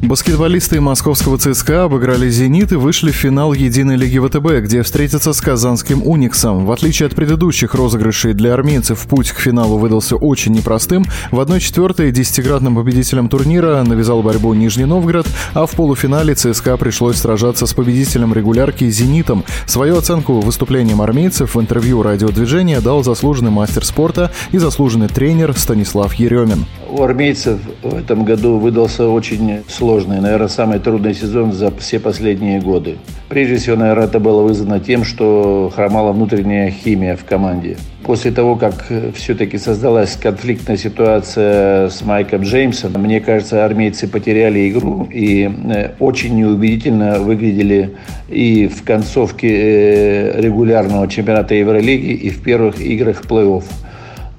Баскетболисты московского ЦСКА обыграли «Зенит» и вышли в финал Единой лиги ВТБ, где встретятся с казанским «Униксом». В отличие от предыдущих розыгрышей для армейцев, путь к финалу выдался очень непростым. В 1-4 десятикратным победителем турнира навязал борьбу Нижний Новгород, а в полуфинале ЦСКА пришлось сражаться с победителем регулярки «Зенитом». Свою оценку выступлением армейцев в интервью радиодвижения дал заслуженный мастер спорта и заслуженный тренер Станислав Еремин. У армейцев в этом году выдался очень сложный, наверное, самый трудный сезон за все последние годы. Прежде всего, наверное, это было вызвано тем, что хромала внутренняя химия в команде. После того, как все-таки создалась конфликтная ситуация с Майком Джеймсом, мне кажется, армейцы потеряли игру и э, очень неубедительно выглядели и в концовке э, регулярного чемпионата Евролиги, и в первых играх плей-офф.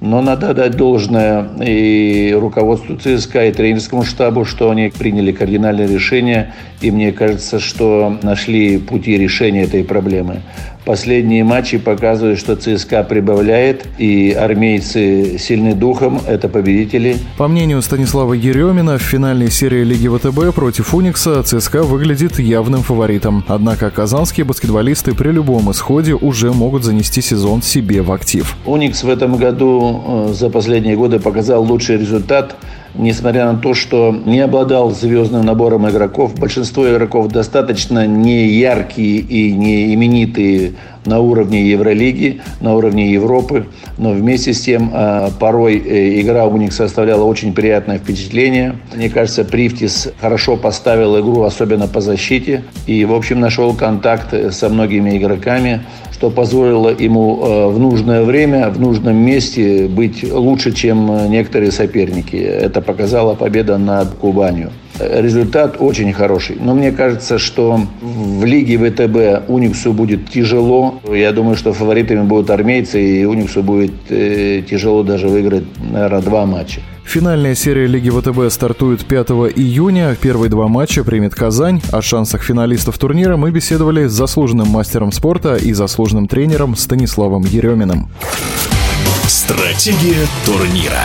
Но надо дать должное и руководству ЦСКА, и тренерскому штабу, что они приняли кардинальное решение. И мне кажется, что нашли пути решения этой проблемы. Последние матчи показывают, что ЦСКА прибавляет, и армейцы сильны духом, это победители. По мнению Станислава Еремина, в финальной серии Лиги ВТБ против Уникса ЦСКА выглядит явным фаворитом. Однако казанские баскетболисты при любом исходе уже могут занести сезон себе в актив. Уникс в этом году э, за последние годы показал лучший результат – несмотря на то, что не обладал звездным набором игроков. Большинство игроков достаточно не яркие и не именитые на уровне Евролиги, на уровне Европы, но вместе с тем а, порой э, игра у них составляла очень приятное впечатление. Мне кажется, Привтис хорошо поставил игру, особенно по защите, и, в общем, нашел контакт со многими игроками что позволило ему э, в нужное время, в нужном месте быть лучше, чем некоторые соперники. Это показала победа над Кубанью. Результат очень хороший. Но мне кажется, что в лиге ВТБ Униксу будет тяжело. Я думаю, что фаворитами будут армейцы, и Униксу будет э, тяжело даже выиграть, наверное, два матча. Финальная серия Лиги ВТБ стартует 5 июня. Первые два матча примет Казань. О шансах финалистов турнира мы беседовали с заслуженным мастером спорта и заслуженным тренером Станиславом Ереминым. Стратегия турнира.